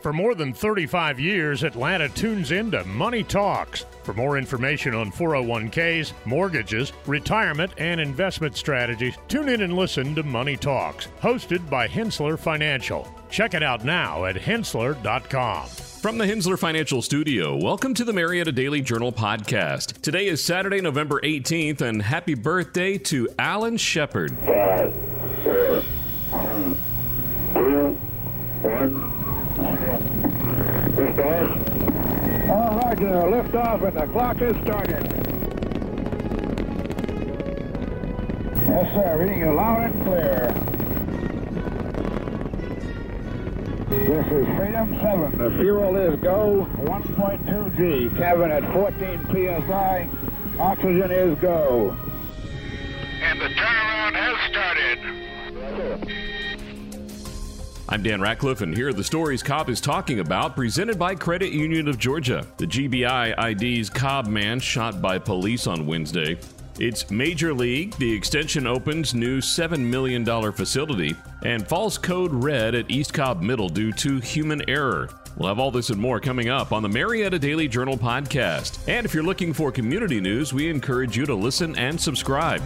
For more than 35 years, Atlanta tunes into Money Talks. For more information on 401ks, mortgages, retirement, and investment strategies, tune in and listen to Money Talks, hosted by Henssler Financial. Check it out now at henssler.com. From the Henssler Financial Studio, welcome to the Marietta Daily Journal podcast. Today is Saturday, November 18th, and happy birthday to Alan Shepard. Five, four, three, two, one. All right, uh, lift off, and the clock is started. Yes, sir. Reading you loud and clear. This is Freedom 7. The fuel is go 1.2 G. Cabin at 14 psi. Oxygen is go. And the turnaround has started. I'm Dan Radcliffe, and here are the stories Cobb is talking about, presented by Credit Union of Georgia. The GBI ID's Cobb man shot by police on Wednesday. It's Major League. The extension opens new $7 million facility, and false code red at East Cobb Middle due to human error. We'll have all this and more coming up on the Marietta Daily Journal podcast. And if you're looking for community news, we encourage you to listen and subscribe.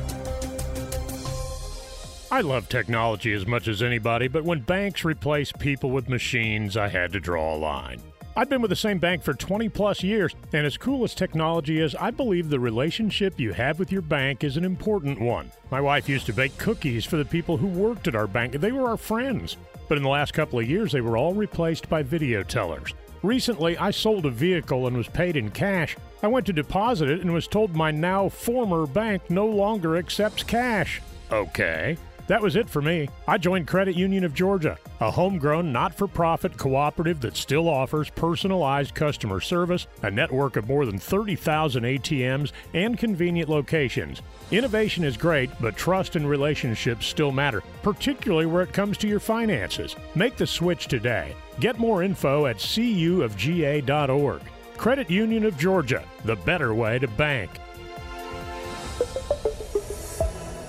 I love technology as much as anybody, but when banks replace people with machines, I had to draw a line. I've been with the same bank for 20 plus years, and as cool as technology is, I believe the relationship you have with your bank is an important one. My wife used to bake cookies for the people who worked at our bank, they were our friends. But in the last couple of years, they were all replaced by video tellers. Recently, I sold a vehicle and was paid in cash. I went to deposit it and was told my now former bank no longer accepts cash. Okay. That was it for me. I joined Credit Union of Georgia, a homegrown, not for profit cooperative that still offers personalized customer service, a network of more than 30,000 ATMs, and convenient locations. Innovation is great, but trust and relationships still matter, particularly where it comes to your finances. Make the switch today. Get more info at cuofga.org. Credit Union of Georgia, the better way to bank.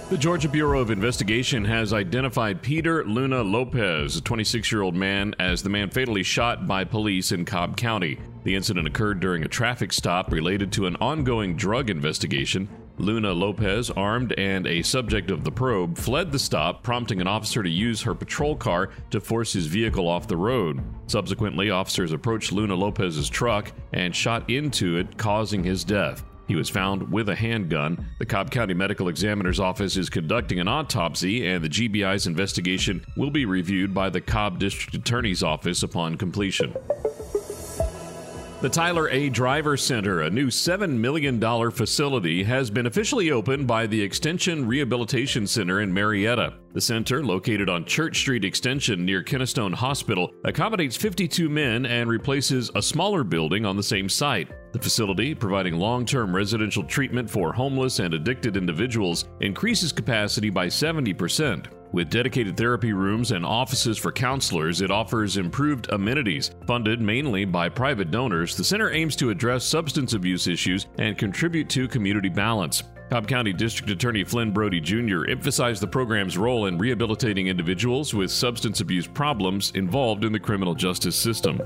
The Georgia Bureau of Investigation has identified Peter Luna Lopez, a 26 year old man, as the man fatally shot by police in Cobb County. The incident occurred during a traffic stop related to an ongoing drug investigation. Luna Lopez, armed and a subject of the probe, fled the stop, prompting an officer to use her patrol car to force his vehicle off the road. Subsequently, officers approached Luna Lopez's truck and shot into it, causing his death. He was found with a handgun. The Cobb County Medical Examiner's Office is conducting an autopsy, and the GBI's investigation will be reviewed by the Cobb District Attorney's Office upon completion. The Tyler A. Driver Center, a new $7 million facility, has been officially opened by the Extension Rehabilitation Center in Marietta. The center, located on Church Street Extension near Kennestone Hospital, accommodates 52 men and replaces a smaller building on the same site. The facility, providing long term residential treatment for homeless and addicted individuals, increases capacity by 70%. With dedicated therapy rooms and offices for counselors, it offers improved amenities. Funded mainly by private donors, the center aims to address substance abuse issues and contribute to community balance. Cobb County District Attorney Flynn Broady Jr. emphasized the program's role in rehabilitating individuals with substance abuse problems involved in the criminal justice system.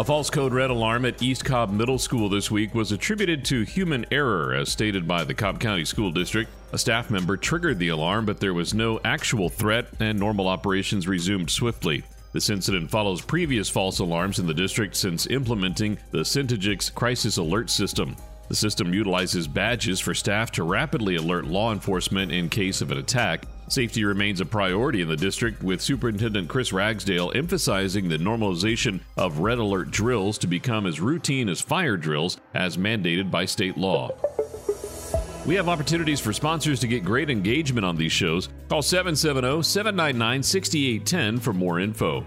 A false code red alarm at East Cobb Middle School this week was attributed to human error, as stated by the Cobb County School District. A staff member triggered the alarm, but there was no actual threat, and normal operations resumed swiftly. This incident follows previous false alarms in the district since implementing the Centegix Crisis Alert System. The system utilizes badges for staff to rapidly alert law enforcement in case of an attack. Safety remains a priority in the district, with Superintendent Chris Ragsdale emphasizing the normalization of red alert drills to become as routine as fire drills as mandated by state law. We have opportunities for sponsors to get great engagement on these shows. Call 770 799 6810 for more info.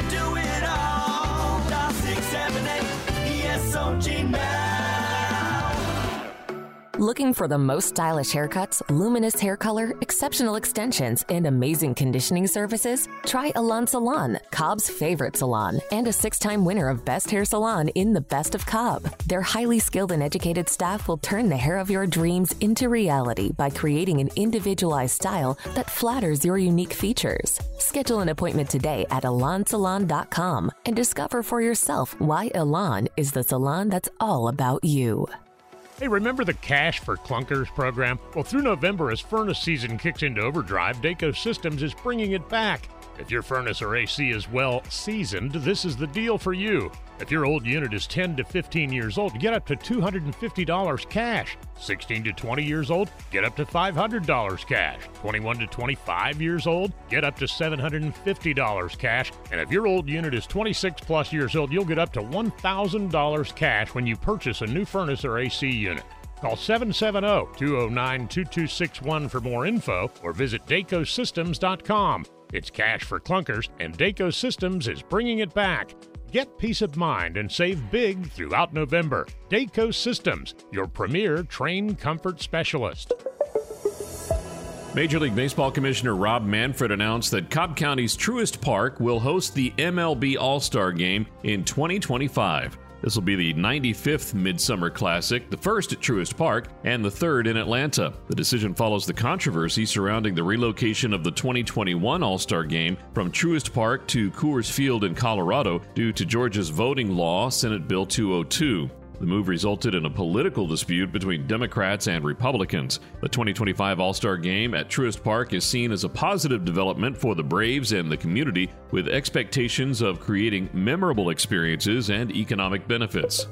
Looking for the most stylish haircuts, luminous hair color, exceptional extensions, and amazing conditioning services? Try Alon Salon, Cobb's favorite salon, and a six time winner of Best Hair Salon in the Best of Cobb. Their highly skilled and educated staff will turn the hair of your dreams into reality by creating an individualized style that flatters your unique features. Schedule an appointment today at alonsalon.com and discover for yourself why Alon is the salon that's all about you. Hey, remember the Cash for Clunkers program? Well, through November, as furnace season kicks into overdrive, Daco Systems is bringing it back. If your furnace or AC is well seasoned, this is the deal for you. If your old unit is 10 to 15 years old, get up to $250 cash. 16 to 20 years old, get up to $500 cash. 21 to 25 years old, get up to $750 cash. And if your old unit is 26 plus years old, you'll get up to $1,000 cash when you purchase a new furnace or AC unit. Call 770 209 2261 for more info or visit dacosystems.com. It's cash for clunkers, and Daco Systems is bringing it back. Get peace of mind and save big throughout November. Daco Systems, your premier Trane comfort specialist. Major League Baseball Commissioner Rob Manfred announced that Cobb County's Truist Park will host the MLB All Star Game in 2025. This will be the 95th Midsummer Classic, the first at Truist Park, and the third in Atlanta. The decision follows the controversy surrounding the relocation of the 2021 All Star Game from Truist Park to Coors Field in Colorado due to Georgia's voting law, Senate Bill 202. The move resulted in a political dispute between Democrats and Republicans. The 2025 All Star Game at Truist Park is seen as a positive development for the Braves and the community, with expectations of creating memorable experiences and economic benefits.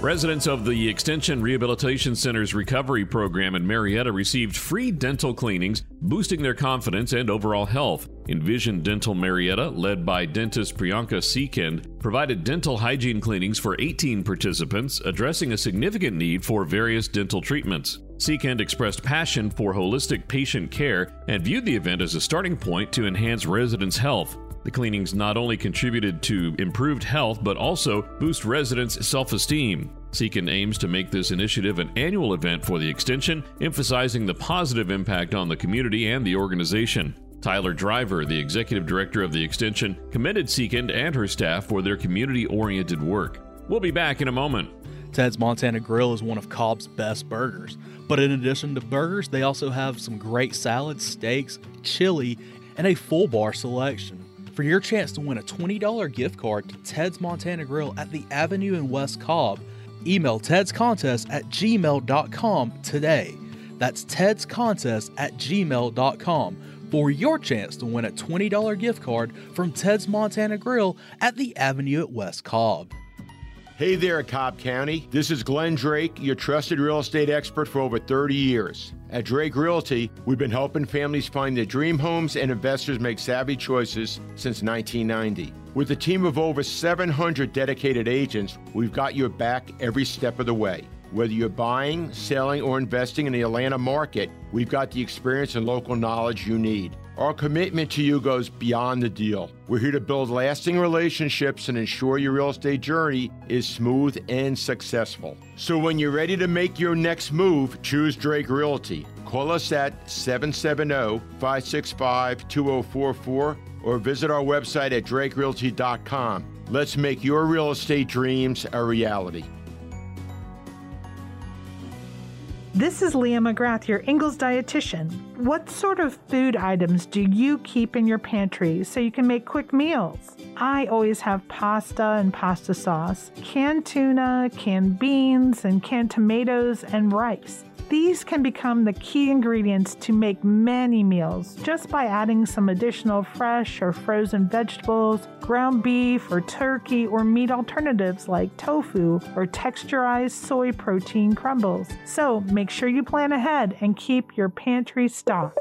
Residents of the Extension Rehabilitation Center's recovery program in Marietta received free dental cleanings, boosting their confidence and overall health. Envision Dental Marietta, led by dentist Priyanka Seekend, provided dental hygiene cleanings for 18 participants, addressing a significant need for various dental treatments. Seekend expressed passion for holistic patient care and viewed the event as a starting point to enhance residents' health. The cleanings not only contributed to improved health, but also boost residents' self esteem. Seekin aims to make this initiative an annual event for the extension, emphasizing the positive impact on the community and the organization. Tyler Driver, the executive director of the extension, commended Seekend and her staff for their community oriented work. We'll be back in a moment. Ted's Montana Grill is one of Cobb's best burgers. But in addition to burgers, they also have some great salads, steaks, chili, and a full bar selection. For your chance to win a $20 gift card to Ted's Montana Grill at the Avenue in West Cobb, email Ted's Contest at gmail.com today. That's Ted's Contest at gmail.com for your chance to win a $20 gift card from Ted's Montana Grill at the Avenue at West Cobb. Hey there, Cobb County. This is Glenn Drake, your trusted real estate expert for over 30 years. At Drake Realty, we've been helping families find their dream homes and investors make savvy choices since 1990. With a team of over 700 dedicated agents, we've got your back every step of the way. Whether you're buying, selling, or investing in the Atlanta market, we've got the experience and local knowledge you need. Our commitment to you goes beyond the deal. We're here to build lasting relationships and ensure your real estate journey is smooth and successful. So when you're ready to make your next move, choose Drake Realty. Call us at 770 565 2044 or visit our website at drakerealty.com. Let's make your real estate dreams a reality. This is Leah McGrath, your Ingles dietitian. What sort of food items do you keep in your pantry so you can make quick meals? I always have pasta and pasta sauce, canned tuna, canned beans, and canned tomatoes and rice. These can become the key ingredients to make many meals just by adding some additional fresh or frozen vegetables, ground beef or turkey, or meat alternatives like tofu or texturized soy protein crumbles. So make sure you plan ahead and keep your pantry stocked.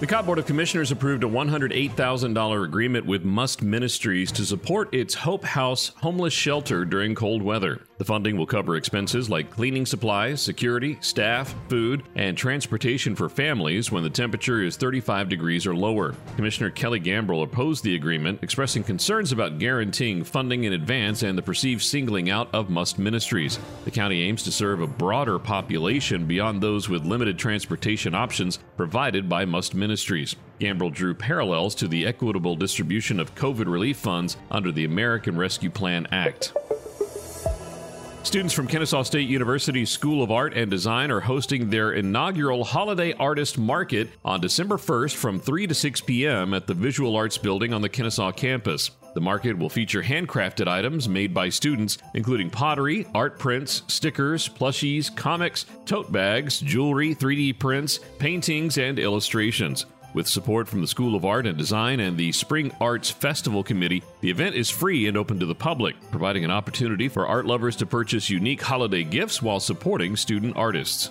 The Cobb Board of Commissioners approved a $108,000 agreement with Must Ministries to support its Hope House homeless shelter during cold weather. The funding will cover expenses like cleaning supplies, security, staff, food, and transportation for families when the temperature is 35 degrees or lower. Commissioner Keli Gambrill opposed the agreement, expressing concerns about guaranteeing funding in advance and the perceived singling out of Must Ministries. The county aims to serve a broader population beyond those with limited transportation options provided by Must Ministries. Gambrill drew parallels to the equitable distribution of COVID relief funds under the American Rescue Plan Act. Students from Kennesaw State University's School of Art and Design are hosting their inaugural Holiday Artist Market on December 1st from 3 to 6 p.m. at the Visual Arts Building on the Kennesaw campus. The market will feature handcrafted items made by students, including pottery, art prints, stickers, plushies, comics, tote bags, jewelry, 3D prints, paintings, and illustrations. With support from the School of Art and Design and the Spring Arts Festival Committee, the event is free and open to the public, providing an opportunity for art lovers to purchase unique holiday gifts while supporting student artists.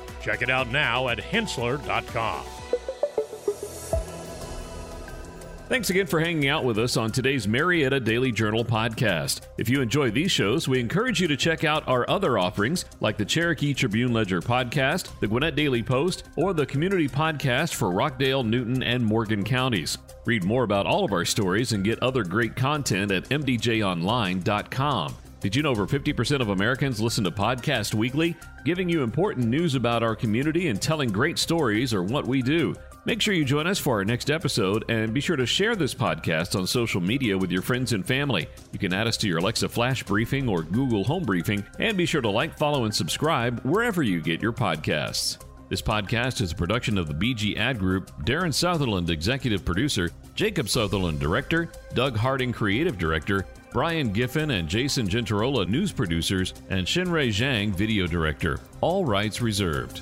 Check it out now at henssler.com. Thanks again for hanging out with us on today's Marietta Daily Journal podcast. If you enjoy these shows, we encourage you to check out our other offerings like the Cherokee Tribune Ledger podcast, the Gwinnett Daily Post, or the community podcast for Rockdale, Newton, and Morgan counties. Read more about all of our stories and get other great content at mdjonline.com. Did you know over 50% of Americans listen to podcasts Weekly? Giving you important news about our community and telling great stories are what we do. Make sure you join us for our next episode and be sure to share this podcast on social media with your friends and family. You can add us to your Alexa Flash Briefing or Google Home Briefing and be sure to like, follow, and subscribe wherever you get your podcasts. This podcast is a production of the BG Ad Group, Darren Sutherland, Executive Producer, Jacob Sutherland, Director, Doug Harding, Creative Director, Brian Giffen and Jason Gentarola, News Producers, and Shinrei Zhang, Video Director. All rights reserved.